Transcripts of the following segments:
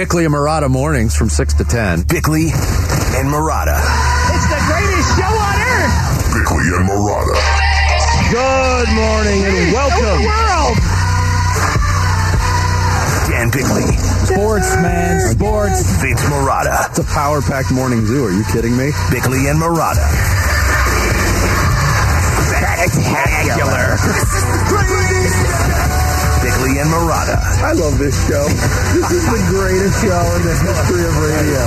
Bickley and Marotta mornings from 6 to 10. Bickley and Marotta. It's the greatest show on earth. Bickley and Marotta. Good morning and welcome. Welcome to the world. Dan Bickley. Sports, man. Sports. Vince Marotta. It's a power packed morning zoo. Are you kidding me? Bickley and Marotta. Spectacular. Bickley and Marotta. I love this show. This is the greatest show in the history of radio.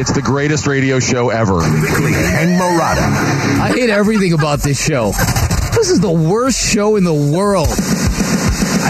It's the greatest radio show ever. Bickley and Marotta. I hate everything about this show. This is the worst show in the world.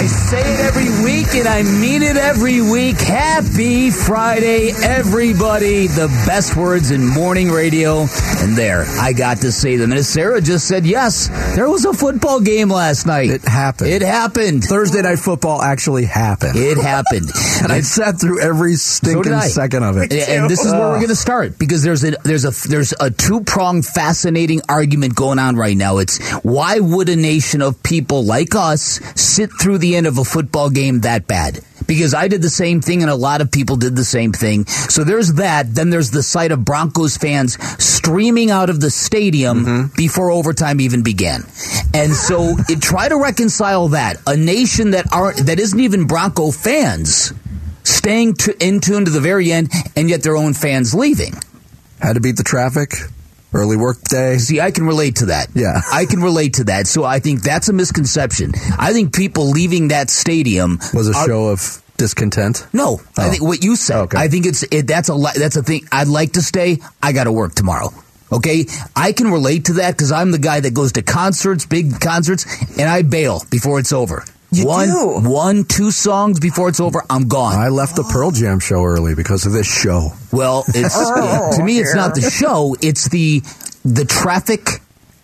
I say it every week and I mean it every week. Happy Friday, everybody. The best words in morning radio. And there, I got to say them. And Sarah just said, yes, there was a football game last night. It happened. It happened. Thursday night football actually happened. It happened. and I sat through every stinking I. second of it. And, and this is where we're going to start because there's a there's a there's a two pronged fascinating argument going on right now. It's why would a nation of people like us sit through the end of a football game that bad? Because I did the same thing and a lot of people did the same thing. So there's that. Then there's the sight of Broncos fans streaming out of the stadium mm-hmm. before overtime even began. And so it, try to reconcile that. A nation that aren't that isn't even Bronco fans staying to, in tune to the very end, and yet their own fans leaving. Had to beat the traffic. Early work day. See, I can relate to that. Yeah. I can relate to that. So I think that's a misconception. I think people leaving that stadium Was a are- show of discontent. No, I Oh. think what you said. Okay. I think it's it, that's a that's a thing. I'd like to stay. I got to work tomorrow. Okay, I can relate to that because I'm the guy that goes to concerts, big concerts, and I bail before it's over. You one, do. one, two songs before it's over, I'm gone. I left the Pearl Jam show early because of this show. Well, it's Oh, to me, it's not the show; it's the the traffic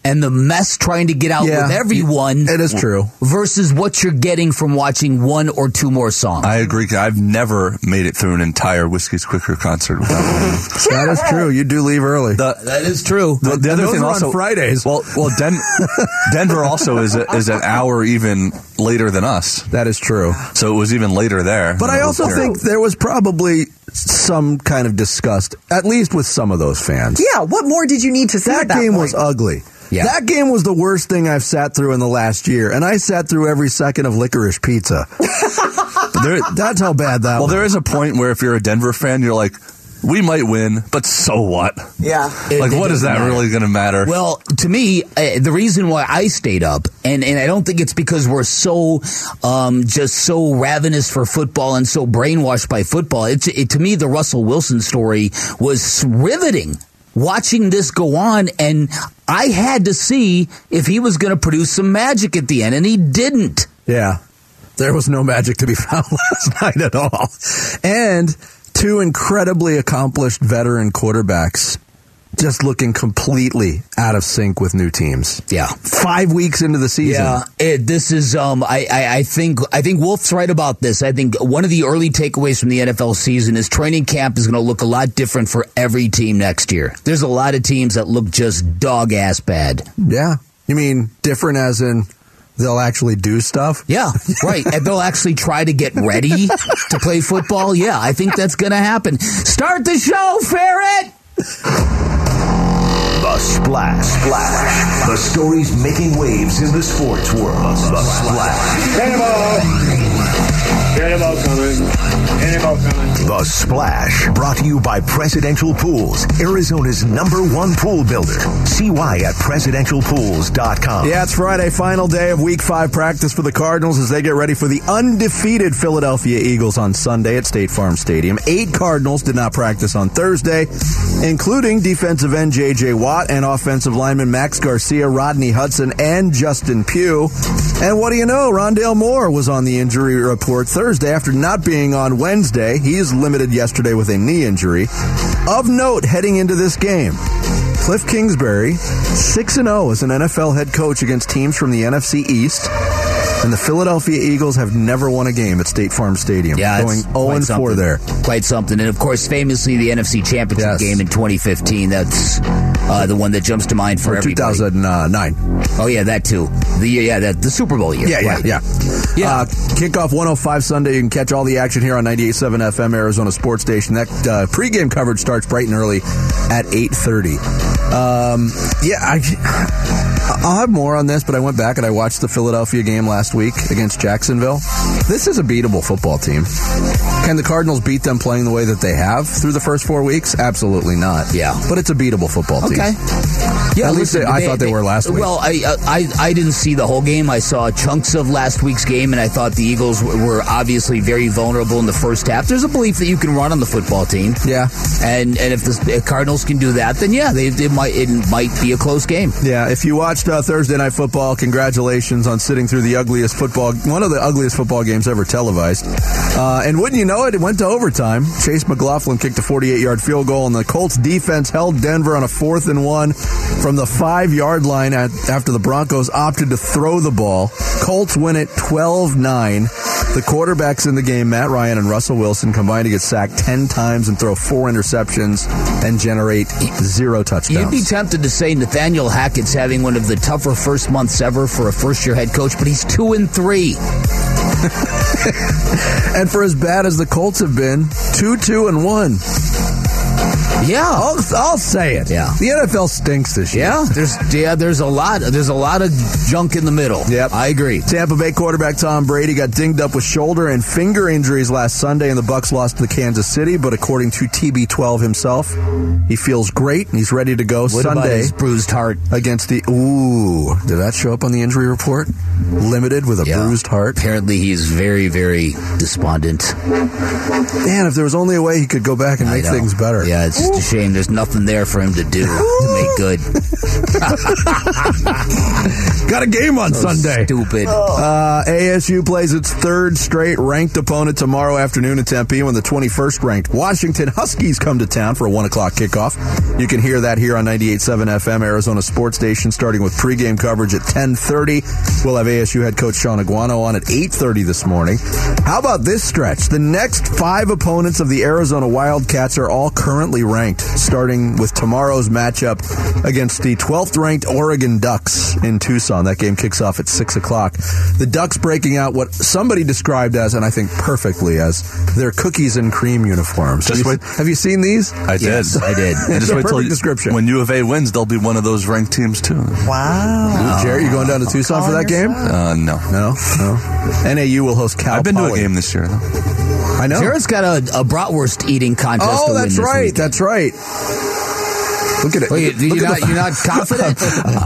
and the mess trying to get out Yeah. with everyone. It is true. Versus what you're getting from watching one or two more songs. I agree. I've never made it through an entire Whiskey's Quicker concert without leaving. That is true. You do leave early. The, that is true. the, the other those thing are on also Fridays. Well, well, Den- Denver also is a, is an hour even later than us, that is true. so it was even later there. But I also here. think there was probably some kind of disgust, at least with some of those fans. Yeah, what more did you need to say That, that game point? was ugly. Yeah. That game was the worst thing I've sat through in the last year, and I sat through every second of licorice pizza. there, That's how bad that well, was. there is a point where if you're a Denver fan, you're like, we might win, but so what? yeah. It- like, it what is that matter. really going to matter? Well, to me, uh, the reason why I stayed up, and, and I don't think it's because we're so um, just so ravenous for football and so brainwashed by football. It's it, to me, the Russell Wilson story was riveting. Watching this go on, and I had to see if he was going to produce some magic at the end, and he didn't. Yeah. There was no magic to be found last night at all. And two incredibly accomplished veteran quarterbacks just looking completely out of sync with new teams. Yeah. Five weeks into the season. Yeah, it, this is. Um, I, I, I think I think Wolf's right about this. I think one of the early takeaways from the NFL season is training camp is going to look a lot different for every team next year. There's a lot of teams that look just dog ass bad. Yeah. You mean different as in they'll actually do stuff? Yeah, right. and they'll actually try to get ready to play football. Yeah, I think that's going to happen. Start the show, Ferret. The Splash. Splash. The stories making waves in the sports world. The Splash. The Splash. Brought to you by Presidential Pools, Arizona's number one pool builder. See why at presidentialpools.com. Yeah, it's Friday, final day of week five practice for the Cardinals as they get ready for the undefeated Philadelphia Eagles on Sunday at State Farm Stadium. Eight Cardinals did not practice on Thursday, including defensive end J.J. Watt and offensive lineman Max Garcia, Rodney Hudson, and Justin Pugh. And what do you know? Rondale Moore was on the injury report Thursday after not being on Wednesday. He is limited yesterday with a knee injury. Of note, heading into this game, Cliff Kingsbury, 6 0 as an NFL head coach against teams from the NFC East. And the Philadelphia Eagles have never won a game at State Farm Stadium. Yeah, going it's 0 quite 4 something. there. Quite something. And of course, famously, the NFC Championship Yes. game in 2015. That's uh, the one that jumps to mind for For everybody. 2009. Oh yeah, that too. The yeah, that the Super Bowl year. Yeah, yeah, right. yeah. Yeah. Uh, kickoff 105 Sunday. You can catch all the action here on 98.7 FM Arizona Sports Station. That uh, pregame coverage starts bright and early at 8.30. Um, yeah, I, I'll have more on this, but I went back and I watched the Philadelphia game last week against Jacksonville. This is a beatable football team. Can the Cardinals beat them playing the way that they have through the first four weeks? Absolutely not. Yeah. But it's a beatable football team. Okay. Yeah, At least listen, they- I thought they were last week. Well, I, I I didn't see the whole game. I saw chunks of last week's game, and I thought the Eagles were were obviously very vulnerable in the first half. There's a belief that you can run on the football team. Yeah. And and if the Cardinals can do that, then yeah, they, it might it might be a close game. Yeah, if you watched uh, Thursday Night Football, congratulations on sitting through the ugliest football, one of the ugliest football games ever televised. Uh, and wouldn't you know it, it went to overtime. Chase McLaughlin kicked a 48-yard field goal, and the Colts defense held Denver on a fourth and one from the five-yard line at, after the Broncos opted to throw the ball. Colts win it 12-9. The quarterbacks in the game, Matt Ryan and Russell Wilson, combined to get sacked 10 times and throw four interceptions and generate zero touchdowns. You'd be tempted to say Nathaniel Hackett's having one of the tougher first months ever for a first year head coach, but he's two and three. And for as bad as the Colts have been, two, two, and one. Yeah. I'll, I'll say it. Yeah. The NFL stinks this year. Yeah, there's yeah, there's a lot there's a lot of junk in the middle. Yep. I agree. Tampa Bay quarterback Tom Brady got dinged up with shoulder and finger injuries last Sunday, and the Bucs lost to Kansas City. But according to TB12 himself, he feels great and he's ready to go What about Sunday his bruised heart? against the. Ooh, did that show up on the injury report? Limited with a Yeah. bruised heart. Apparently, he's very, very despondent. Man, if there was only a way he could go back and I make know. things better. Yeah, it's just a shame. There's nothing there for him to do to make good. Got a game on Sunday. Stupid. Uh, ASU plays its third straight ranked opponent tomorrow afternoon in Tempe when the 21st ranked Washington Huskies come to town for a 1 o'clock kickoff. You can hear that here on 98.7 FM Arizona Sports Station starting with pregame coverage at 10.30. We'll have ASU head coach Shaun Aguano on at 8.30 this morning. How about this stretch? The next five opponents of the Arizona Wildcats are all currently ranked, starting with tomorrow's matchup against the 12th ranked Oregon Ducks in Tucson. That game kicks off at 6 o'clock. The Ducks breaking out what somebody described as, and I think perfectly as, their cookies and cream uniforms. Just have, you, wait- have you seen these? I did. Yes, I did. And just wait till perfect you- description. when U of A wins, they'll be one of those ranked teams too. Wow. Jared, you going down to Tucson for that game? Uh, no, No, no. NAU will host Cal I've been to a game this year. Though. I know. Jared's got a, a bratwurst eating contest. Oh, that's right. week. That's right. Look at it. You, Look you're, not, you're not confident?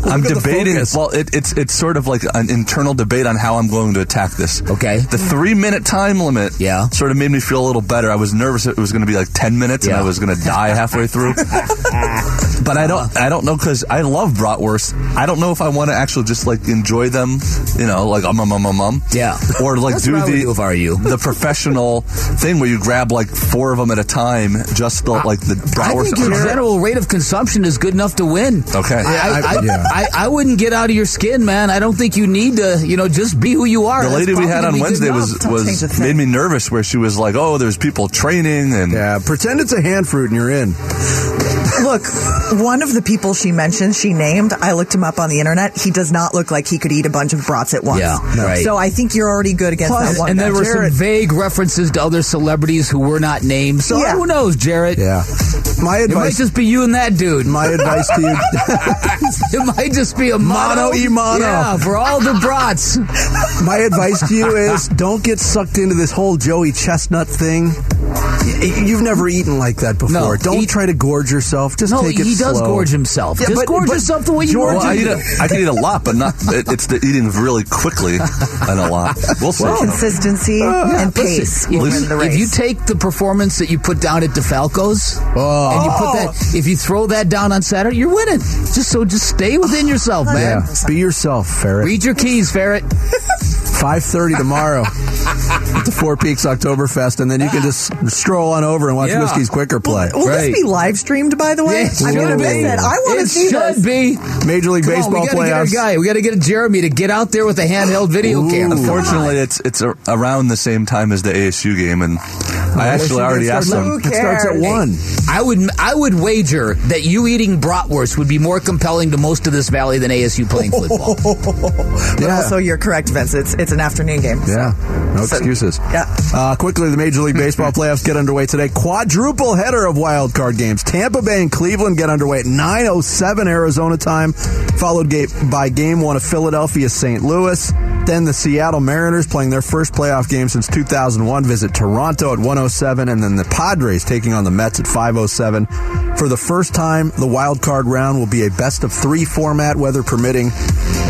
I'm Look at the debating. Well, it, it's it's sort of like an internal debate on how I'm going to attack this. Okay. The three minute time limit. Yeah. Sort of made me feel a little better. I was nervous it was going to be like ten minutes and I was going to die halfway through. but I don't. I don't know because I love bratwurst. I don't know if I want to actually just like enjoy them. You know, like um um um um um. Yeah. Or like That's do what I would the I you. the professional thing where you grab like four of them at a time. Just the, like the bratwurst. I think your general rate of consumption is good enough to win. Okay. I, I- I, yeah. I, I wouldn't get out of your skin, man. I don't think you need to, you know, just be who you are. The lady we had on Wednesday was Don't was change a thing. made me nervous. Where she was like, "Oh, there's people training and Yeah, pretend it's a hand fruit and you're in. Look, one of the people she mentioned, she named, I looked him up on the internet. He does not look like he could eat a bunch of brats at once. Yeah, right. So I think you're already good against Plus- that one. and there were Jared- some vague references to other celebrities who were not named. So Yeah. who knows, Jarrett? Yeah. My It might advice. just be you and that dude. My advice to you. it might just be a Mono mono, e mono. Yeah, for all the brats. My advice to you is don't get sucked into this whole Joey Chestnut thing. Y- You've never eaten like that before. No, don't eat- try to gorge yourself. Just No, take it he does gorge himself. Yeah, just but- gorge but yourself the way you George- want Well, I eat a, I can eat a lot, but not. It, it's the eating really quickly and a lot. We'll see. consistency uh, and Listen, pace will if, win you, the race. if you take the performance that you put down at DeFalco's Oh. and you put that, oh. if you throw that down on Saturday, you're winning. Just so, just stay within yourself, man. Yeah. Be yourself, Ferret. Read your keys, ferret. 5.30 tomorrow at the Four Peaks Oktoberfest, and then you can just stroll on over and watch Yeah. Whiskey's Quicker play. Will Right. this be live streamed, by the way? Yes, I'm going to it miss it. I want to It see should this. be. Major League Come on, Baseball we gotta get our playoffs. guy. We got to get Jeremy to get out there with a handheld video Ooh. camera. Unfortunately, it's it's a, around the same time as the ASU game, and I actually already asked starts- them. Who It starts at cares? one. I would I would wager that you eating bratwurst would be more compelling to most of this valley than ASU playing football. But Yeah. also, you're correct, Vince. It's it's an afternoon game. so- Yeah, no So- excuses. Yeah. Uh, quickly, the Major League Baseball playoffs get underway today. Quadruple header of wild card games. Tampa Bay and Cleveland get underway at 9:07 Arizona time, followed by Game One of Philadelphia St. Louis. Then the Seattle Mariners playing their first playoff game since 2001 visit Toronto at 107, and then the Padres taking on the Mets at 5:07. For the first time, the wild card round will be a best of three format, weather permitting.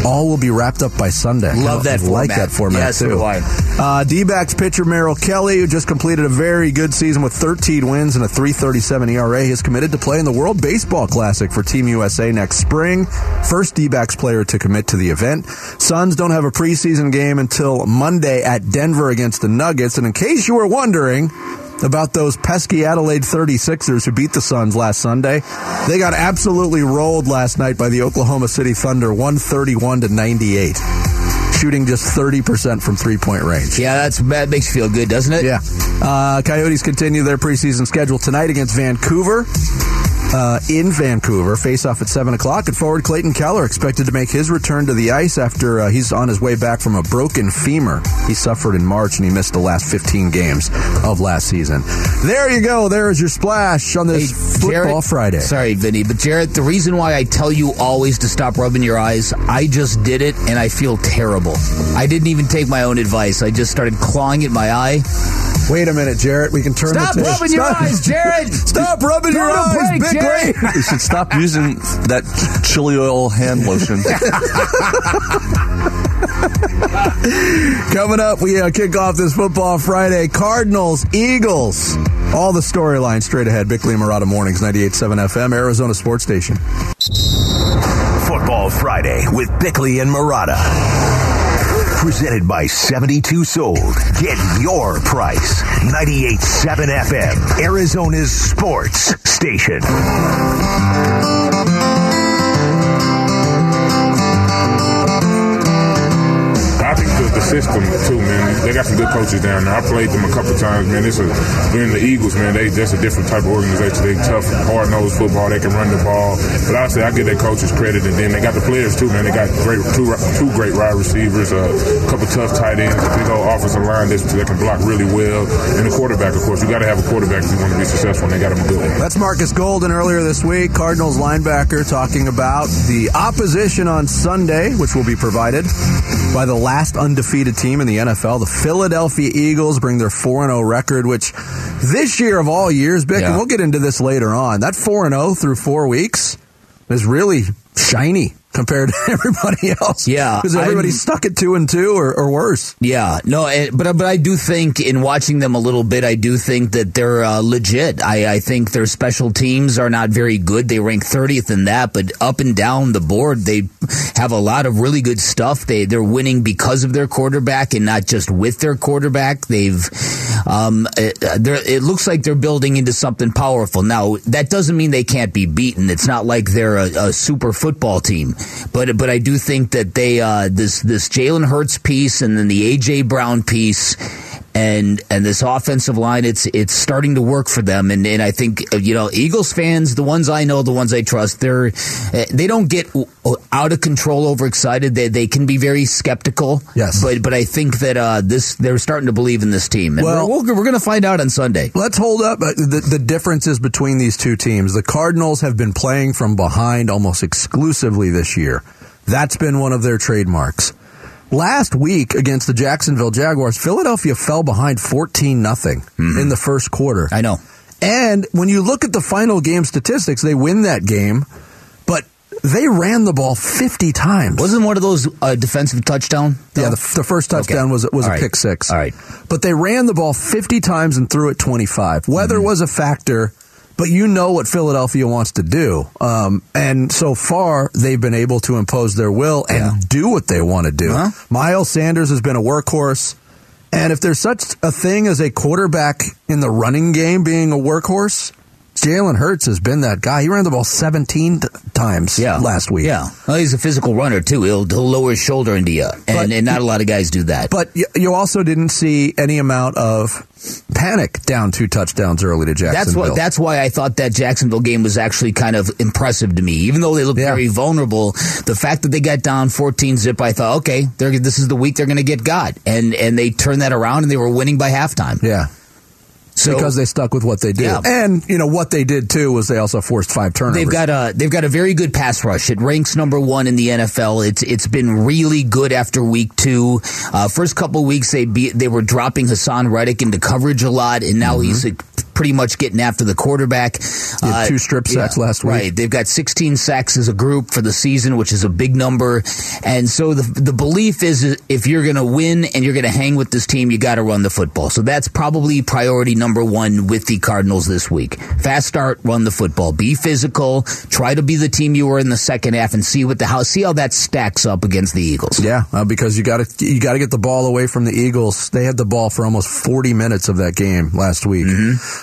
All will be wrapped up by Sunday. Love that I Like format. that format Yes, too. Uh, D-backs pitcher Merrill Kelly, who just completed a very good season with 13 wins and a 3.37 ERA, is committed to play in the World Baseball Classic for Team USA next spring. First D-backs player to commit to the event. Suns don't have a preseason game until Monday at Denver against the Nuggets. And in case you were wondering about those pesky Adelaide 36ers who beat the Suns last Sunday, they got absolutely rolled last night by the Oklahoma City Thunder, 131 to 98 shooting just 30% from three point range. yeah, that's that makes you feel good, doesn't it? Yeah. Uh, Coyotes continue their preseason schedule tonight against Vancouver. Uh, in Vancouver, face off at 7 o'clock. And forward Clayton Keller expected to make his return to the ice after uh, he's on his way back from a broken femur he suffered in March and he missed the last 15 games of last season. There you go. There is your splash on this Hey, Football Jarrett- Friday. Sorry, Vinny, but Jarrett, the reason why I tell you always to stop rubbing your eyes, I just did it and I feel terrible. I didn't even take my own advice. I just started clawing at my eye. Wait a minute, Jarrett. We can turn Stop the rubbing your Stop- eyes, Jarrett. Stop rubbing Go your eyes, break, Jarrett. Ray. You should stop using that chili oil hand lotion. Coming up, we uh, kick off this football Friday. Cardinals, Eagles. All the storylines straight ahead. Bickley and Marotta Mornings, 98.7 FM, Arizona Sports Station. Football Friday with Bickley and Marotta. Presented by 72 Sold. Get your price. 98.7 FM, Arizona's sports station. System too, man. They got some good coaches down there. I played them a couple times, man. It's a being the Eagles, man. They that's a different type of organization. They tough, hard nosed football. They can run the ball. But I say I give their coaches credit, and then they got the players too, man. They got great two two great wide receivers, a couple tough tight ends, a big old offensive line that can block really well, and the quarterback, of course. You got to have a quarterback if you want to be successful. And they got them a good one. That's Marcus Golden earlier this week, Cardinals linebacker, talking about the opposition on Sunday, which will be provided by the last undefeated team in the NFL. The Philadelphia Eagles bring their 4 0 record, which this year of all years, Bick, and we'll get into this later on, that 4 0 through four weeks is really shiny compared to everybody else. Yeah, Because everybody's I'm- stuck at 2 and 2 or, or worse. Yeah, no, eh, but but I do think in watching them a little bit, I do think that they're uh, legit. I, I think their special teams are not very good. They rank 30th in that, but up and down the board, they have a lot of really good stuff. They they're winning because of their quarterback and not just with their quarterback. They've um, it, they're- it looks like they're building into something powerful. Now that doesn't mean they can't be beaten. It's not like they're a, a super football team, but but I do think that they uh, this this Jalen Hurts piece and then the AJ Brown piece and and this offensive line it's it's starting to work for them and, and I think you know Eagles fans the ones I know the ones I trust they're uh, they don't get out of control overexcited they they can be very skeptical Yes. but but I think that uh, this they're starting to believe in this team and Well- we're, we're, we're going to find out on Sunday Let's hold up uh, the, the differences between these two teams. The Cardinals have been playing from behind almost exclusively this year. That's been one of their trademarks. Last week against the Jacksonville Jaguars, Philadelphia fell behind 14 nothing in the first quarter. I know And when you look at the final game statistics, they win that game, but they ran the ball 50 times. wasn't one of those uh, defensive touchdown Yeah, the, the first touchdown Okay. was was All a right. pick six. All right. but they ran the ball 50 times and threw it 25. Weather Mm-hmm. was a factor. But you know what Philadelphia wants to do. Um, and so far, they've been able to impose their will and Yeah. do what they want to do. Uh-huh. Miles Sanders has been a workhorse. And if there's such a thing as a quarterback in the running game being a workhorse, Jalen Hurts has been that guy. He ran the ball 17 t- times Yeah. last week. Yeah. Well, he's a physical runner, too. He'll, he'll lower his shoulder into you. Uh, and, But- and not a lot of guys do that. But you also didn't see any amount of panic down two touchdowns early to Jacksonville. That's what. That's why I thought that Jacksonville game was actually kind of impressive to me. Even though they looked Yeah. very vulnerable, the fact that they got down 14 zip, I thought, okay, they're, this is the week they're going to get God, and and they turned that around and they were winning by halftime. yeah. So because they stuck with what they did, Yeah. And, you know, what they did too was they also forced five turnovers. They've got a they've got a very good pass rush. It ranks number one in the NFL. It's it's been really good after week two. Uh, first couple weeks they be, they were dropping Haason Reddick into coverage a lot, and now he's uh, pretty much getting after the quarterback. Mm-hmm. Uh, two strip sacks last week. Right, they've got 16 sacks as a group for the season, which is a big number. And so the the belief is if you're going to win and you're going to hang with this team, you got to run the football. So that's probably priority number one with the Cardinals this week. Fast start, run the football, be physical, try to be the team you were in the second half, and see what the how see how that stacks up against the Eagles. Yeah, uh, because you got to you got to get the ball away from the Eagles. They had the ball for almost 40 minutes of that game last week.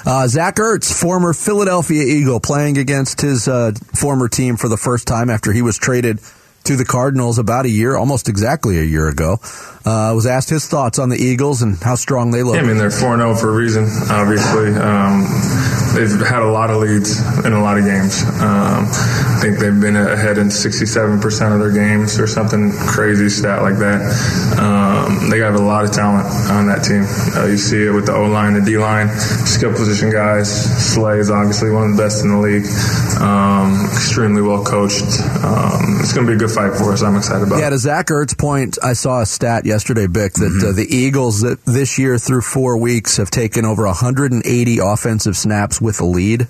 Uh, Zach Ertz, former Philadelphia Eagle, playing against his uh, former team for the first time after he was traded to the Cardinals about a year, almost exactly a year ago. Uh, was asked his thoughts on the Eagles and how strong they look. Yeah, I mean, they're 4 0 for a reason, obviously. Um, they've had a lot of leads in a lot of games. Um, I think they've been ahead in 67% of their games or something crazy stat like that. Um, they have a lot of talent on that team. Uh, you see it with the O line, the D line, skill position guys. Slay is obviously one of the best in the league. Um, extremely well coached. Um, it's going to be a good fight for us. I'm excited about it. Yeah, it. to Zach Ertz' point, I saw a stat yesterday, Bick, that Mm-hmm. uh, the Eagles that this year through four weeks have taken over 180 offensive snaps with a lead,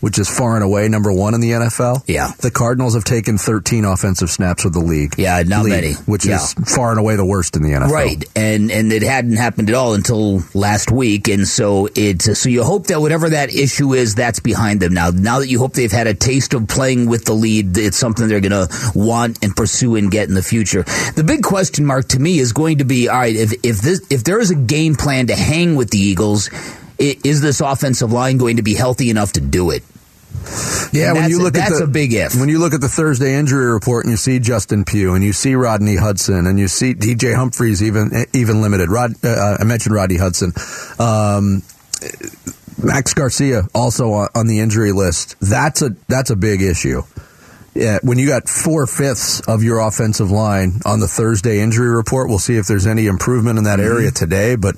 which is far and away number one in the NFL. Yeah. The Cardinals have taken 13 offensive snaps with the league. Yeah, not many. Which Yeah. is far and away the worst in the NFL. Right, and and it hadn't happened at all until last week, and so it's so you hope that whatever that issue is, that's behind them now. Now that you hope they've had a taste of playing with the lead, it's something they're going to want and pursue and get in the future. The big question mark to me is going to be: all right, if if this if there is a game plan to hang with the Eagles, is this offensive line going to be healthy enough to do it? Yeah, when you look at that's the, a big if. When you look at the Thursday injury report and you see Justin Pugh and you see Rodney Hudson and you see DJ Humphries even even limited. Rod, uh, I mentioned Rodney Hudson. Um, Max Garcia also on, on the injury list. That's a that's a big issue. Yeah, when you got four fifths of your offensive line on the Thursday injury report, we'll see if there's any improvement in that Mm-hmm. area today. But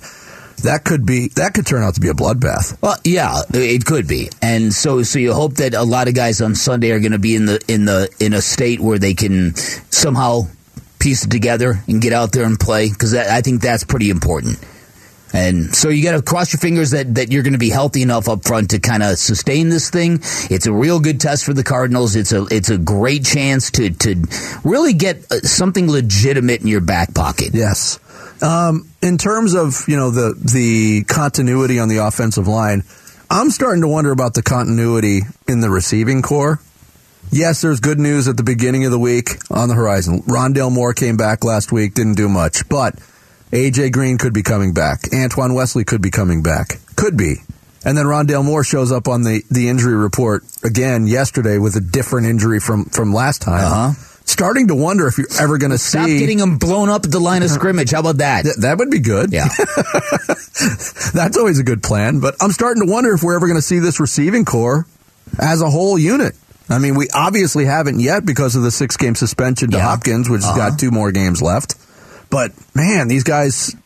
that could be that could turn out to be a bloodbath. Well, yeah, it could be, and so so you hope that a lot of guys on Sunday are going to be in the in the in a state where they can somehow piece it together and get out there and play because I think that's pretty important. And so you got to cross your fingers that, that you're going to be healthy enough up front to kind of sustain this thing. It's a real good test for the Cardinals. It's a it's a great chance to to really get uh, something legitimate in your back pocket. Yes. Um, in terms of you know the the continuity on the offensive line, I'm starting to wonder about the continuity in the receiving corps. Yes, there's good news at the beginning of the week on the horizon. Rondale Moore came back last week, didn't do much, but AJ Green could be coming back. Antoine Wesley could be coming back. Could be. And then Rondale Moore shows up on the, the injury report again yesterday with a different injury from, from last time. Uh-huh. Starting to wonder if you're ever going to see. Stop getting them blown up at the line of scrimmage. How about that? Th- that would be good. Yeah. That's always a good plan. But I'm starting to wonder if we're ever going to see this receiving corps as a whole unit. I mean, we obviously haven't yet because of the six game suspension to Yeah. Hopkins, which has got uh-huh. two more games left. But man, these guys,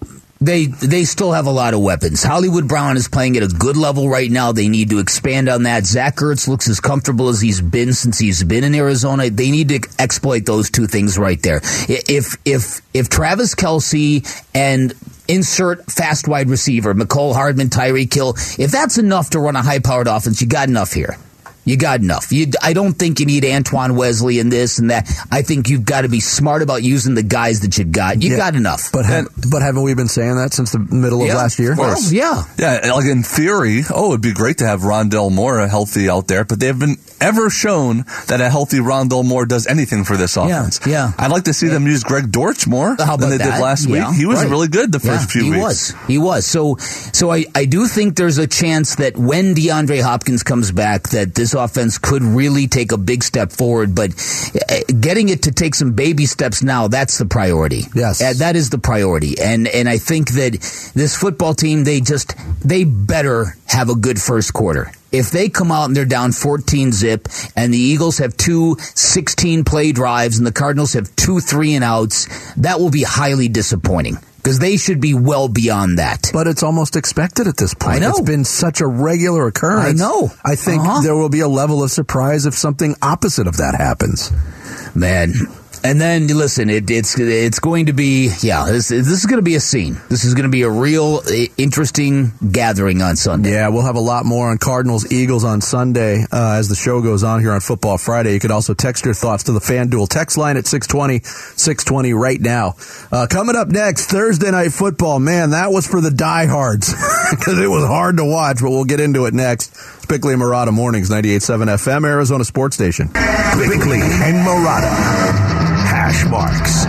They they still have a lot of weapons. Hollywood Brown is playing at a good level right now. They need to expand on that. Zach Ertz looks as comfortable as he's been since he's been in Arizona. They need to exploit those two things right there. If if if Travis Kelce and insert fast wide receiver, Mecole Hardman, Tyreek Hill, if that's enough to run a high powered offense, you got enough here. You got enough. You, I don't think you need Antoine Wesley and this and that. I think you've got to be smart about using the guys that you got. You Yeah. got enough. But have, but haven't we been saying that since the middle of Yeah. last year? Well, yeah. Yeah, like in theory, oh, it'd be great to have Rondale Moore healthy out there, but they haven't ever shown that a healthy Rondale Moore does anything for this offense. yeah. yeah. I'd like to see them use Greg Dortch more How than they that? did last Yeah, week. He was right. really good the first Yeah, few he weeks. He was. He was. So, so I, I do think there's a chance that when DeAndre Hopkins comes back, that this offense could really take a big step forward. But uh, getting it to take some baby steps now, that's the priority. Yes. Uh, that is the priority. And and I think that this football team, they just they better have a good first quarter. If they come out and they're down 14 zip and the Eagles have two 16 play drives and the Cardinals have two three and outs, that will be highly disappointing because they should be well beyond that. But it's almost expected at this point. I know. It's been such a regular occurrence. I know. I think Uh-huh. there will be a level of surprise if something opposite of that happens. man. And then listen, it, it's it's going to be yeah. This, this is going to be a scene. This is going to be a real interesting gathering on Sunday. Yeah, we'll have a lot more on Cardinals Eagles on Sunday uh, as the show goes on here on Football Friday. You could also text your thoughts to the FanDuel text line at 620 620 right now. Uh, coming up next, Thursday Night Football. Man, that was for the diehards because it was hard to watch, but we'll get into it next. It's Bickley and Marotta Mornings, 98.7 FM, Arizona Sports Station. Bickley and Marotta. Hash marks.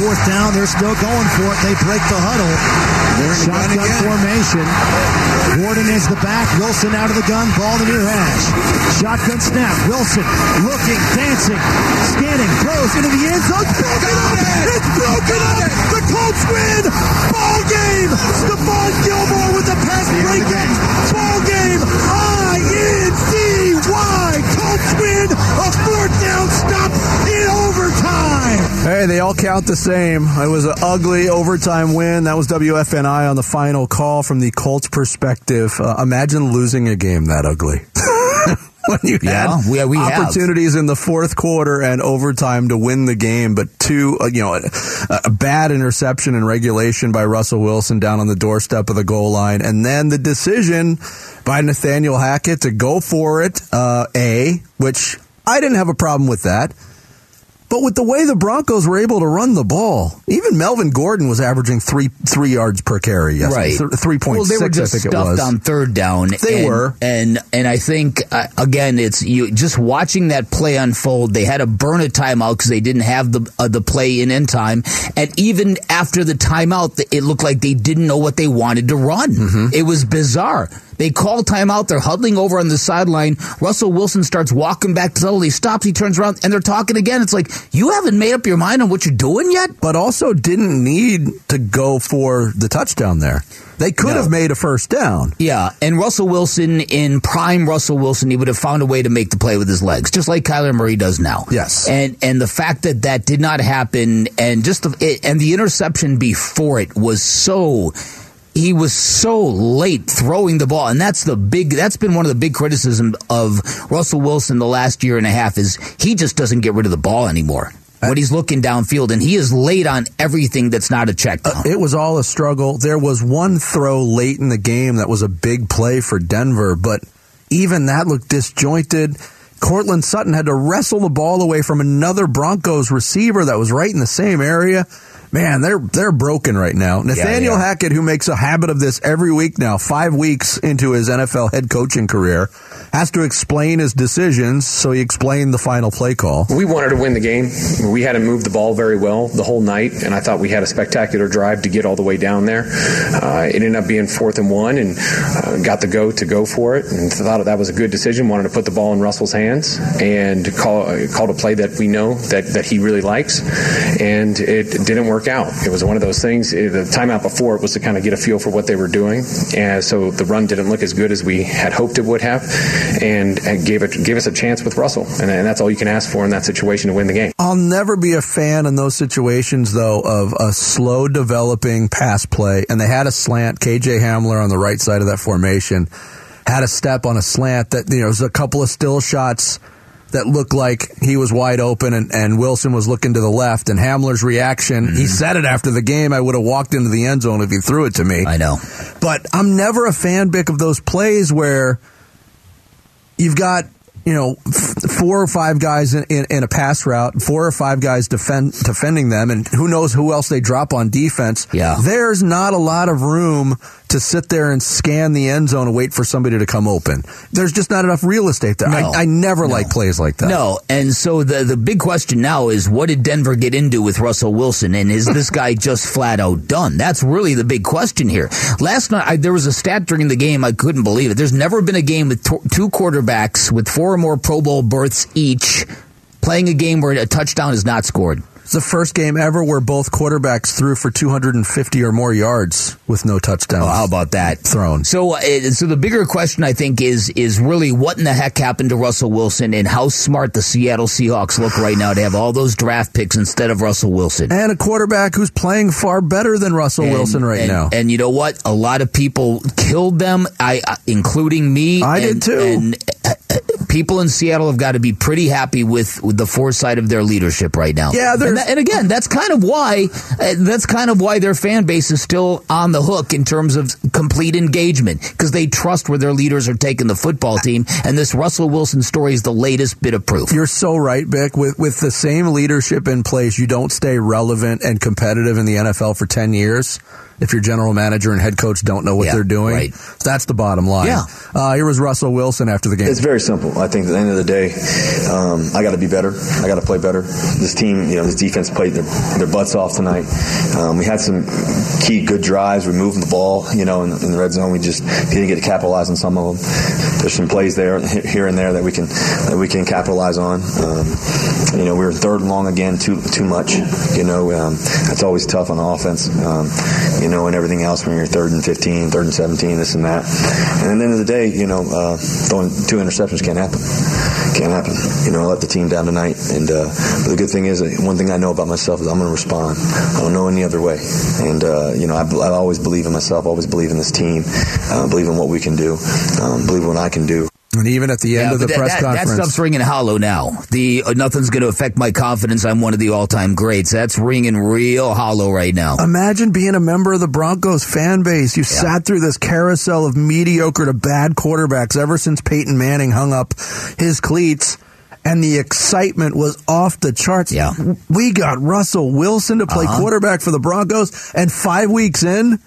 Fourth down, they're still going for it. They break the huddle. Shotgun formation. Gordon is the back. Wilson out of the gun. Ball to near hash. Shotgun snap. Wilson looking, dancing, scanning, throws into the end zone. It's Broken up! It's broken up! The Colts win! Ball game! Stephon Gilmore with the pass breaking. Ball game! I-N-D-Y! Colts win! A fourth down stop! Hey, they all count the same. It was an ugly overtime win. That was WFNI on the final call from the Colts perspective. Uh, imagine losing a game that ugly. when you Yeah, had we- we have. opportunities in the fourth quarter and overtime to win the game, but two, uh, you know, a, a bad interception in regulation by Russell Wilson down on the doorstep of the goal line, and then the decision by Nathaniel Hackett to go for it. Uh, a, which I didn't have a problem with that. But with the way the Broncos were able to run the ball, even Melvin Gordon was averaging three three yards per carry. Yes, Right. three point Well, they six. were just I think it was. on third down. They and, were. and and I think uh, again, it's you just watching that play unfold. They had to burn a timeout because they didn't have the uh, the play in end time, and even after the timeout, it looked like they didn't know what they wanted to run. Mm-hmm. It was bizarre. They call timeout. They're huddling over on the sideline. Russell Wilson starts walking back to the huddle. He stops. He turns around, and they're talking again. It's like you haven't made up your mind on what you're doing yet. but also didn't need to go for the touchdown there. They could No. have made a first down. Yeah, and Russell Wilson in prime Russell Wilson, he would have found a way to make the play with his legs, just like Kyler Murray does now. Yes. and and the fact that that did not happen, and just the, it, and the interception before it was so. He was so late throwing the ball, and that's the big. That's been one of the big criticisms of Russell Wilson the last year and a half is he just doesn't get rid of the ball anymore when he's looking downfield, and he is late on everything that's not a check down. Uh, it was all a struggle. There was one throw late in the game that was a big play for Denver, but even that looked disjointed. Courtland Sutton had to wrestle the ball away from another Broncos receiver that was right in the same area. Man, they're they're broken right now. Nathaniel yeah. Hackett, who makes a habit of this every week now, five weeks into his NFL head coaching career, has to explain his decisions. So he explained the final play call. We wanted to win the game. We hadn't moved the ball very well the whole night, and I thought we had a spectacular drive to get all the way down there. Uh, it ended up being fourth and one, and uh, got the go to go for it, and thought that was a good decision. Wanted to put the ball in Russell's hands and call uh, called a play that we know that that he really likes, and it didn't work out. It was one of those things. eh, The timeout before it was to kind of get a feel for what they were doing, and so the run didn't look as good as we had hoped it would have, and, and gave it gave us a chance with Russell, and, and that's all you can ask for in that situation to win the game. I'll never be a fan in those situations, though, of a slow developing pass play. And they had a slant. KJ Hamler on the right side of that formation had a step on a slant that, you know, was a couple of still shots that looked like he was wide open and, and Wilson was looking to the left. And Hamler's reaction, he mm-hmm. said it after the game, I would have walked into the end zone if he threw it to me. I know. But I'm never a fan, Bick, of those plays where you've got you know f- four or five guys in, in, in a pass route, four or five guys defend, defending them, and who knows who else they drop on defense. Yeah. there's not a lot of room to sit there and scan the end zone and wait for somebody to come open. There's just not enough real estate there. No. I, I never No. like plays like that. No, and so the the big question now is what did Denver get into with Russell Wilson, and is this guy just flat out done? That's really the big question here. Last night I, there was a stat during the game I couldn't believe it. There's never been a game with two quarterbacks with four or more Pro Bowl berths each playing a game where a touchdown is not scored. It's the first game ever where both quarterbacks threw for 250 or more yards with no touchdowns. Oh, how about that? Thrown. So, uh, so the bigger question I think is is really what in the heck happened to Russell Wilson, and how smart the Seattle Seahawks look right now to have all those draft picks instead of Russell Wilson. And a quarterback who's playing far better than Russell And- Wilson right and- now. And you know what? A lot of people killed them. I, uh, including me. I and, did too. And uh, people in Seattle have got to be pretty happy with, with the foresight of their leadership right now. Yeah, there's- that- and again, that's kind of why uh, that's kind of why their fan base is still on the hook in terms of complete engagement because they trust where their leaders are taking the football team. And this Russell Wilson story is the latest bit of proof. You're so right, Bick. With with the same leadership in place, you don't stay relevant and competitive in the NFL for ten years if your general manager and head coach don't know what Yeah, they're doing. right. That's the bottom line. Yeah. Uh, here was Russell Wilson after the game. It's very simple. I think at the end of the day, um, I got to be better. I got to play better. This team, you know, this defense played their, their butts off tonight. Um, we had some key good drives. We moved the ball, you know, in, in the red zone. We just didn't get to capitalize on some of them. There's some plays there, here and there that we can that we can capitalize on. Um, you know, we were third and long again, too too much. You know, um, that's always tough on offense. Um, you know, and everything else when you're third and 15, third and 17, this and that. And at the end of the day, you know, uh, throwing two interceptions can't happen. Can't happen. You know, I let the team down tonight. And uh, the good thing is, one thing I know about myself is I'm going to respond. I don't know any other way. And, uh, you know, I, I always believe in myself, always believe in this team, uh, believe in what we can do, um, believe in what I can do. And even at the end Yeah, of the that- press that, conference, That stuff's ringing hollow now. The uh, nothing's going to affect my confidence. I'm one of the all-time greats. That's ringing real hollow right now. Imagine being a member of the Broncos fan base. You sat through this carousel of mediocre to bad quarterbacks ever since Peyton Manning hung up his cleats. And the excitement was off the charts. Yeah. We got Russell Wilson to play Uh-huh. quarterback for the Broncos, and five weeks in,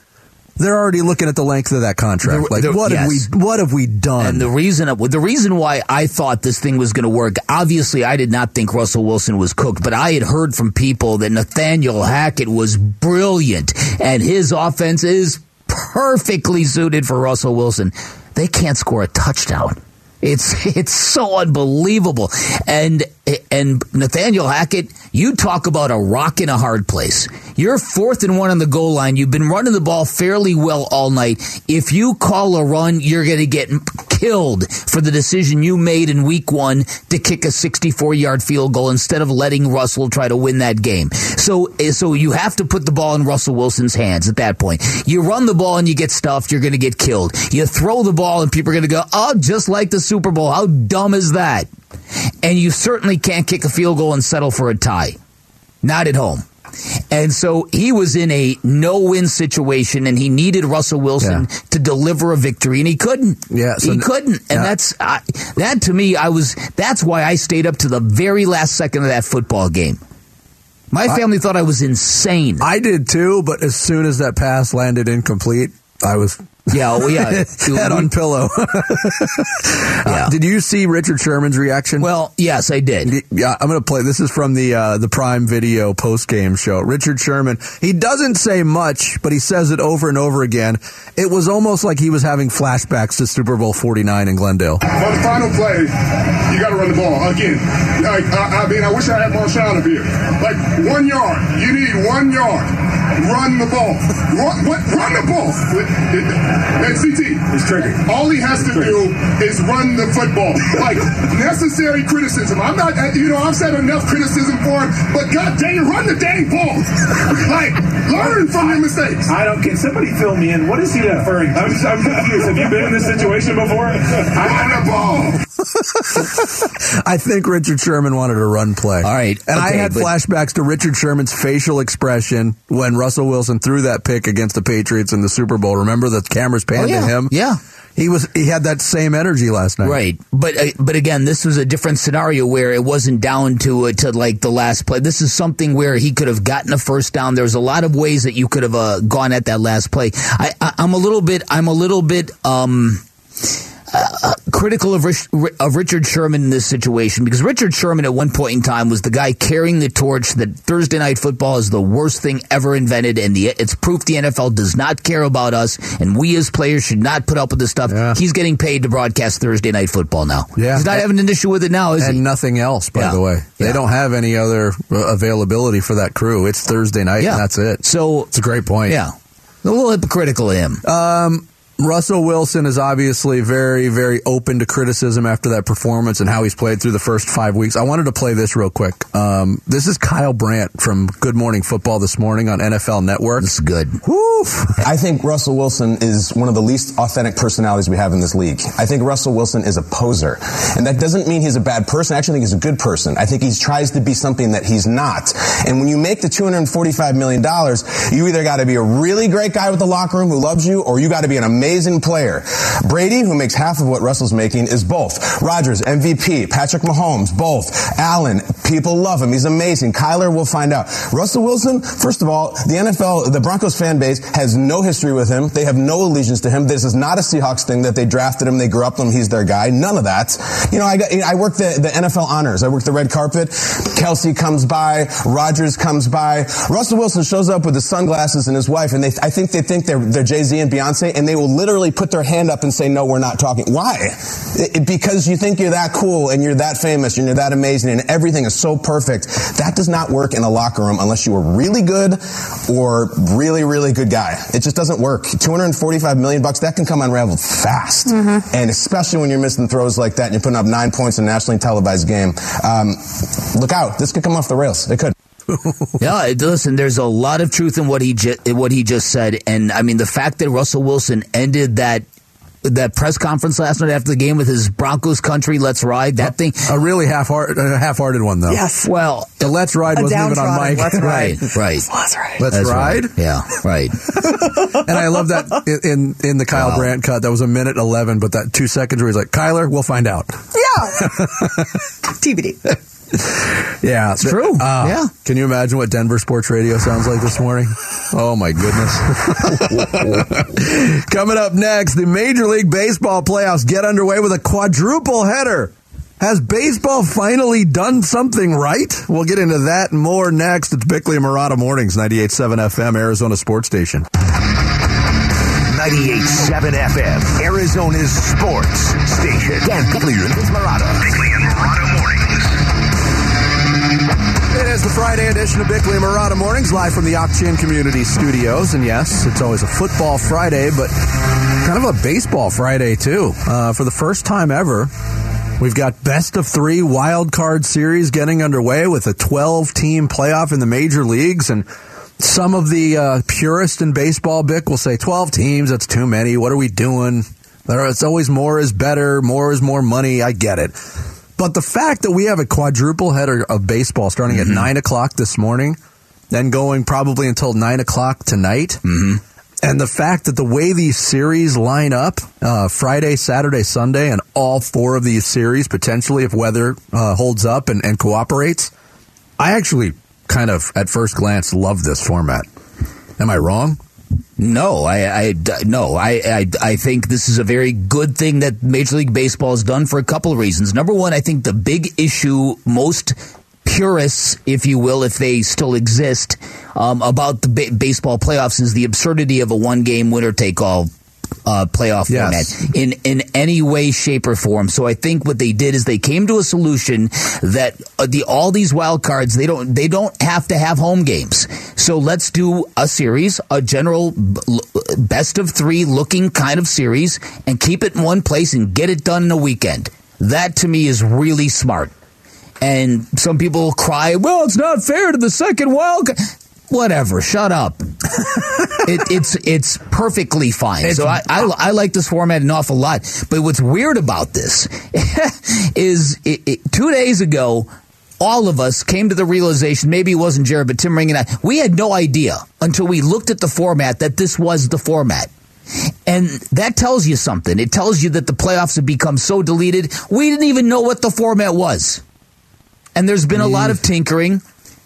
they're already looking at the length of that contract. Like, the- what have we? What have we done? And the reason the reason why I thought this thing was going to work, obviously, I did not think Russell Wilson was cooked, but I had heard from people that Nathaniel Hackett was brilliant, and his offense is perfectly suited for Russell Wilson. They can't score a touchdown. It's it's so unbelievable. And and Nathaniel Hackett, you talk about a rock in a hard place. You're fourth and one on the goal line. You've been running the ball fairly well all night. If you call a run, you're going to get killed for the decision you made in week one to kick a 64 yard field goal instead of letting Russell try to win that game. So, eh, so you have to put the ball in Russell Wilson's hands at that point. You run the ball and you get stuffed, you're going to get killed. You throw the ball and people are going to go, oh, just like the Super Bowl. How dumb is that? And you certainly can't kick a field goal and settle for a tie. Not at home. And so he was in a no-win situation, and he needed Russell Wilson Yeah. to deliver a victory, and he couldn't. Yeah, so he couldn't, and Yeah. that's I, that to me. I was that's why I stayed up to the very last second of that football game. My family thought I was insane. I did too, but as soon as that pass landed incomplete, I was yeah, oh yeah, head on pillow. Yeah. Uh, did you see Richard Sherman's reaction? Well, yes, I did. Yeah, I'm going to play. This is from the uh, the Prime Video post game show. Richard Sherman. He doesn't say much, but he says it over and over again. It was almost like he was having flashbacks to Super Bowl 49 in Glendale. For the final play, you got to run the ball again. Like I, I mean, I wish I had Marshawn up here. Like one yard, you need one yard. Run the ball. Run, what, run the ball. And CT, it's tricky. All he has to do is run the football. Like necessary criticism. I'm not, uh, you know, I've said enough criticism for him, but God dang it, run the dang ball. Like learn from your mistakes. I don't. Can somebody fill me in? What is he referring? to? I'm just, I'm confused. Have you been in this situation before? I Run the ball. I think Richard Sherman wanted a run play. All right, And I had but- flashbacks to Richard Sherman's facial expression when Russell Wilson threw that pick against the Patriots in the Super Bowl. Remember the cameras panned Oh, yeah. to him? Yeah. he was he had that same energy last night. Right, but uh, but again, this was a different scenario where it wasn't down to uh, to like the last play. This is something where he could have gotten a first down. There's a lot of ways that you could have uh, gone at that last play. I, I I'm a little bit I'm a little bit um. Uh, critical of, Rich, of Richard Sherman in this situation because Richard Sherman at one point in time was the guy carrying the torch that Thursday night football is the worst thing ever invented and the, it's proof the NFL does not care about us and we as players should not put up with this stuff. Yeah. He's getting paid to broadcast Thursday night football now. Yeah. He's not having an issue with it now, is he and he? nothing else, by Yeah. the way. They Yeah. don't have any other uh, availability for that crew. It's Thursday night, Yeah. and that's it. So It's a great point. yeah, a little hypocritical of him. Um, Russell Wilson is obviously very, very open to criticism after that performance and how he's played through the first five weeks. I wanted to play this real quick. Um, this is Kyle Brandt from Good Morning Football this morning on NFL Network. This is good. Woof. I think Russell Wilson is one of the least authentic personalities we have in this league. I think Russell Wilson is a poser. And that doesn't mean he's a bad person. I actually think he's a good person. I think he tries to be something that he's not. And when you make the $245 million, you either got to be a really great guy with the locker room who loves you, or you got to be an amazing player. Brady, who makes half of what Russell's making, is both. Rodgers, MVP. Patrick Mahomes, both. Allen, people love him. He's amazing. Kyler, we'll find out. Russell Wilson, first of all, the NFL, the Broncos fan base has no history with him. They have no allegiance to him. This is not a Seahawks thing that they drafted him, they grew up with him, he's their guy. None of that. You know, I got, I work the, the NFL honors. I work the red carpet. Kelce comes by. Rodgers comes by. Russell Wilson shows up with his sunglasses and his wife, and they, I think they think they're, they're Jay-Z and Beyonce, and they will literally put their hand up and say, no, we're not talking. Why? It- because you think you're that cool and you're that famous and you're that amazing and everything is so perfect. That does not work in a locker room unless you are really good or really, really good guy. It just doesn't work. 245 million bucks, that can come unraveled fast. And especially when you're missing throws like that and you're putting up nine points in a nationally televised game. Um, look out. This could come off the rails. It could. Yeah, listen. There's a lot of truth in what he ju- what he just said, and I mean the fact that Russell Wilson ended that that press conference last night after the game with his Broncos country "Let's Ride" that thing. A really half heart, half-hearted one though. Yes. Well, The Let's Ride wasn't even on downtrodden mic. Let's Ride. right, right. That's right. Let's That's ride. right. Yeah, right. and I love that in in, in the Kyle Wow. Brandt cut. That was a minute eleven, but that two seconds where he's like, "Kyler, we'll find out." Yeah. TBD. Yeah, It's true. Uh, yeah. Can you imagine what Denver Sports Radio sounds like this morning? Oh my goodness. Coming up next, the Major League Baseball playoffs get underway with a quadruple header. Has baseball finally done something right? We'll get into that and more next. It's Bickley and Marotta Mornings, 98.7 FM, Arizona Sports Station. 98.7 FM, Arizona's sports station. Dan Bickley and Marotta. Bickley and Marotta mornings. It is the Friday edition of Bickley and Marotta Mornings, live from the Ochin Community Studios. And yes, it's always a football Friday, but kind of a baseball Friday, too. Uh, for the first time ever, we've got best of three wild card series getting underway with a 12 team playoff in the major leagues. And some of the uh, purists in baseball, Bick, will say 12 teams, that's too many. What are we doing? It's always more is better, more is more money. I get it. But the fact that we have a quadruple header of baseball starting at nine o'clock this morning, then going probably until nine o'clock tonight, and the fact that the way these series line up, uh, Friday, Saturday, Sunday, and all four of these series potentially, if weather uh, holds up and, and cooperates, I actually kind of at first glance love this format. Am I wrong? No, I, I no, I, I, I think this is a very good thing that Major League Baseball has done for a couple of reasons. Number one, I think the big issue most purists, if you will, if they still exist, um, about the ba- baseball playoffs is the absurdity of a one-game winner-take-all uh, playoff Yes. format in in any way, shape, or form. So I think what they did is they came to a solution that uh, the all these wild cards they don't they don't have to have home games. So let's do a series, a general best of three looking kind of series, and keep it in one place and get it done in a weekend. That to me is really smart. And some people cry, "Well, it's not fair to the second wild." Whatever, shut up. it, it's it's perfectly fine. so I, I I like this format an awful lot. But what's weird about this is it, it, two days ago, all of us came to the realization. Maybe it wasn't Jared, but Tim Ring and I. We had no idea until we looked at the format that this was the format. And that tells you something. It tells you that the playoffs have become so deleted. We didn't even know what the format was. And there's been a lot of mm. tinkering.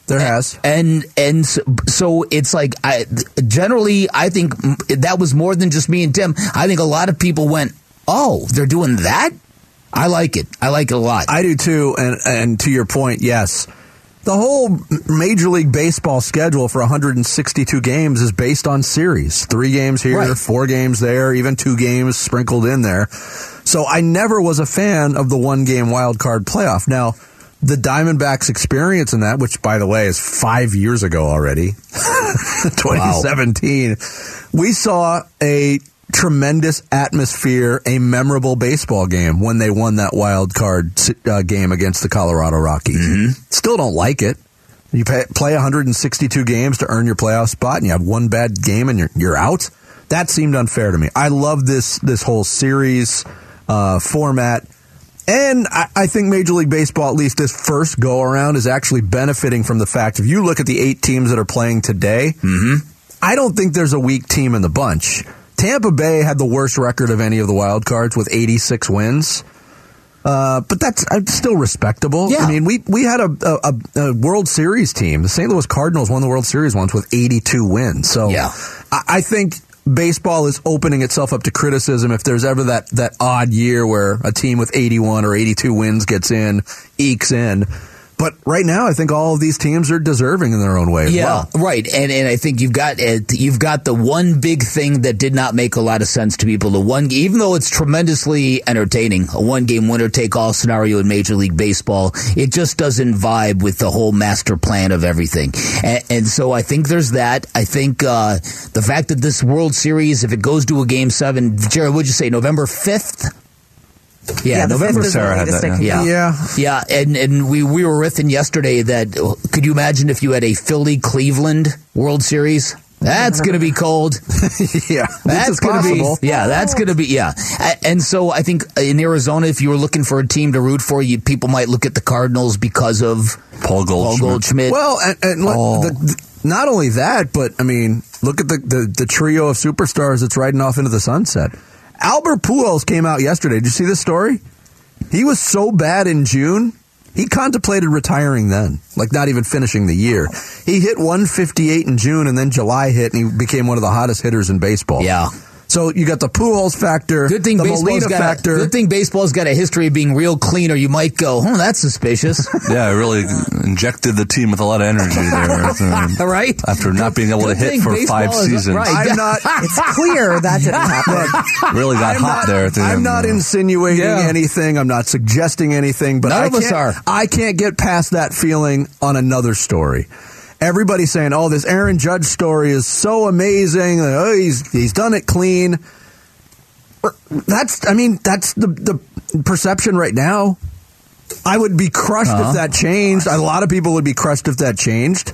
There has. And and so, it's like I generally I think that was more than just me and Tim. I think a lot of people went, "Oh, they're doing that?" I like it. I like it a lot. I do too. And and to your point, yes. The whole Major League Baseball schedule for 162 games is based on series. Three games here, Right. four games there, even two games sprinkled in there. So I never was a fan of the one game wild card playoff. Now, the Diamondbacks experience in that, which by the way is five years ago already, 2017, we saw a tremendous atmosphere, a memorable baseball game when they won that wild card uh, game against the Colorado Rockies. Still don't like it. You pay, play 162 games to earn your playoff spot, and you have one bad game and you're you're out. That seemed unfair to me. I love this this whole series uh, format. And I, I think Major League Baseball, at least this first go around, is actually benefiting from the fact if you look at the eight teams that are playing today, I don't think there's a weak team in the bunch. Tampa Bay had the worst record of any of the wild cards with 86 wins. Uh, but that's uh, still respectable. I mean, we we had a, a, a World Series team. The St. Louis Cardinals won the World Series once with 82 wins. So Yeah. I, I think baseball is opening itself up to criticism if there's ever that that odd year where a team with 81 or 82 wins gets in, ekes in. But right now, I think all of these teams are deserving in their own way yeah, well. right. And and I think you've got uh, you've got the one big thing that did not make a lot of sense to people. The one, even though it's tremendously entertaining, a one game winner take all scenario in Major League Baseball, it just doesn't vibe with the whole master plan of everything. And, and so I think there's that. I think uh, the fact that this World Series, if it goes to a game seven, Jared, would you say November fifth? Yeah, Yeah, November. 5th the Sarah had that, they yeah. yeah, yeah, and and we we were riffing yesterday that could you imagine if you had a Philly Cleveland World Series? That's going to be cold. yeah, that's going to be possible. yeah, that's going to be yeah. And so I think in Arizona, if you were looking for a team to root for, you people might look at the Cardinals because of Paul Goldschmidt. Paul Goldschmidt. Well, and, and look, Oh. the, the- not only that, but I mean, look at the, the, the trio of superstars that's riding off into the sunset. Albert Pujols came out yesterday. Did you see this story? He was so bad in June. He contemplated retiring then, like not even finishing the year. He hit 158 in June, and then July hit, and he became one of the hottest hitters in baseball. Yeah. So you got the Pujols factor, Good thing the baseball's Molina got factor. A, good thing baseball's got a history of being real clean, or you might go, "Oh, that's suspicious." Yeah, it really injected the team with a lot of energy there. um, All right. After not being able to hit for five seasons. right. I'm not. It's clear that didn't happen. Really got I'm hot not, there at the I'm end. not insinuating Yeah. anything. I'm not suggesting anything. But None I of us can't- are. I can't get past that feeling on another story. Everybody's saying, "Oh, this Aaron Judge story is so amazing. Oh, he's he's done it clean." That's. I mean, that's the the perception right now. I would be crushed Uh-huh. if that changed. A lot of people would be crushed if that changed.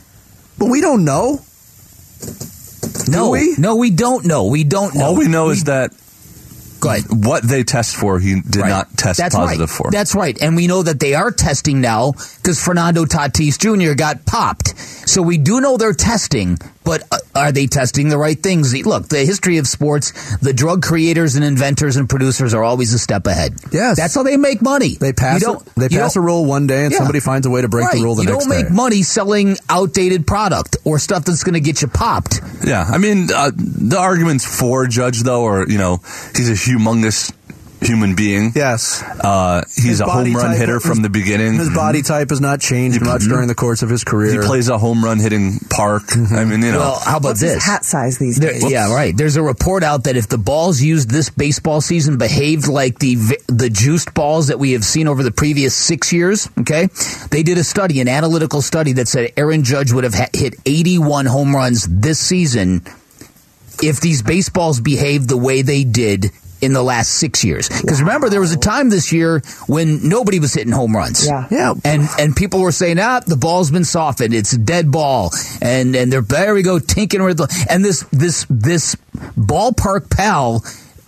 But we don't know. no, we? no, we don't know. We don't know. All we know is that Go ahead. what they test for, he did Right. not test That's positive right. for. That's right. And we know that they are testing now because Fernando Tatis Jr. got popped. So we do know they're testing, but uh, are they testing the right things? Look, the history of sports, the drug creators and inventors and producers are always a step ahead. Yes. That's how they make money. They pass. You don't- a, they you pass a don't- rule one day, and Yeah. somebody finds a way to break Right. the rule the you next don't make day. money selling outdated product or stuff that's going to get you popped. Yeah, I mean, uh, the arguments for Judge, though, are, you know, he's a humongous human being. Yes. Uh, he's His a home run type- hitter from his- the beginning. His body type has not changed much during the course of his career. He plays a home run hitting park. Mm-hmm. I mean, you know. Well, how about What's his this? hat size these There- days? yeah, right. There's a report out that if the balls used this baseball season behaved like the the juiced balls that we have seen over the previous six years, okay, they did a study, an analytical study that said Aaron Judge would have ha- hit 81 home runs this season if these baseballs behaved the way they did in the last six years. Because remember, there was a time this year when nobody was hitting home runs. Yeah. Yeah. And and people were saying, ah, the ball's been softened. It's a dead ball. And and they're there we go tinkering with the and this this this ballpark pal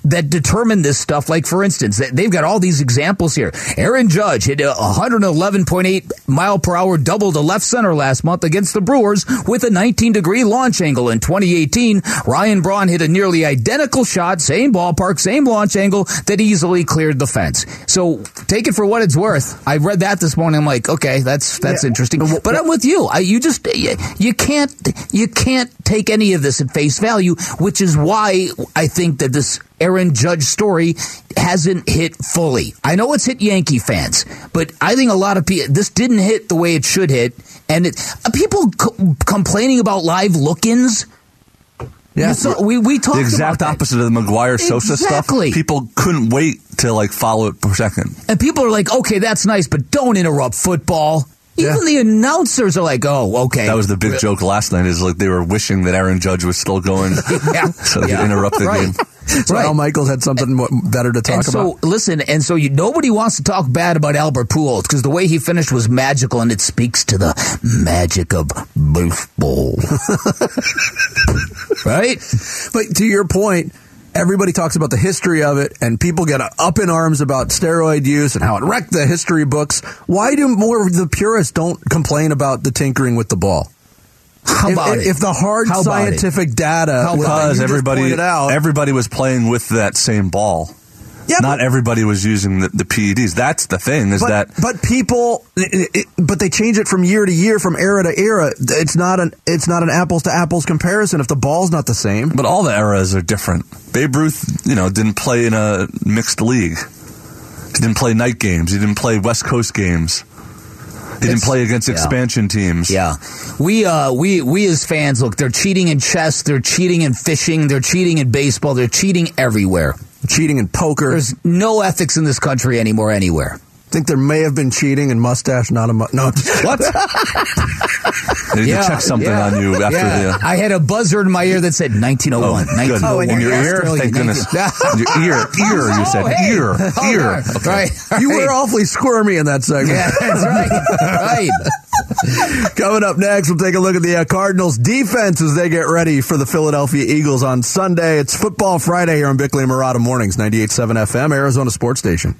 that determine this stuff. Like, for instance, they- they've got all these examples here. Aaron Judge hit a 111.8 mile per hour double to left center last month against the Brewers with a 19 degree launch angle. In 2018, Ryan Braun hit a nearly identical shot, same ballpark, same launch angle that easily cleared the fence. So take it for what it's worth. I read that this morning. I'm like, okay, that's that's Yeah. interesting. But I'm with you. I, you just you, you can't you can't take any of this at face value, which is why I think that this Aaron Judge story hasn't hit fully. I know it's hit Yankee fans, but I think a lot of people this didn't hit the way it should hit, and it, uh, people co- complaining about live look-ins. Yeah, You saw- we we talked the exact opposite of the McGwire Sosa Exactly. stuff. People couldn't wait to like follow it per second. And people are like, okay, that's nice, but don't interrupt football. Even the announcers are like, oh, okay. That was the big joke last night. Is like they were wishing that Aaron Judge was still going, Yeah. so they Yeah. could interrupt the Right. game. So Al Michaels had something better to talk so, about. listen, and so you, nobody wants to talk bad about Albert Pujols because the way he finished was magical, and it speaks to the magic of baseball. right? But to your point, everybody talks about the history of it, and people get up in arms about steroid use and how it wrecked the history books. Why do more of the purists don't complain about the tinkering with the ball? How about if, it? if the hard How scientific data, Because everybody, out, everybody was playing with that same ball. Yeah, Not everybody was using the, the PEDs. That's the thing. Is but, that but people, it, it- but they change it from year to year, from era to era. It's not an it's not an apples to apples comparison if the ball's not the same. But all the eras are different. Babe Ruth, you know, didn't play in a mixed league. He didn't play night games. He didn't play West Coast games. He didn't play against yeah. expansion teams. Yeah, we uh, we we as fans look. They're cheating in chess. They're cheating in fishing. They're cheating in baseball. They're cheating everywhere. Cheating in poker. There's no ethics in this country anymore. Anywhere. I think there may have been cheating and mustache, not a mu- no. What? They need to check something yeah. on you after Yeah. the. uh, I had a buzzer in my ear that said 1901. Oh, good. 1901. in your ear? Thank goodness. 19 your ear, ear, you said. Oh, hey. Ear, Oh, ear. Okay. Right. You were awfully squirmy in that segment. Yeah, that's right. right. Coming up next, we'll take a look at the uh, Cardinals defense as they get ready for the Philadelphia Eagles on Sunday. It's Football Friday here on Bickley and Marotta Mornings, 98.7 FM, Arizona Sports Station.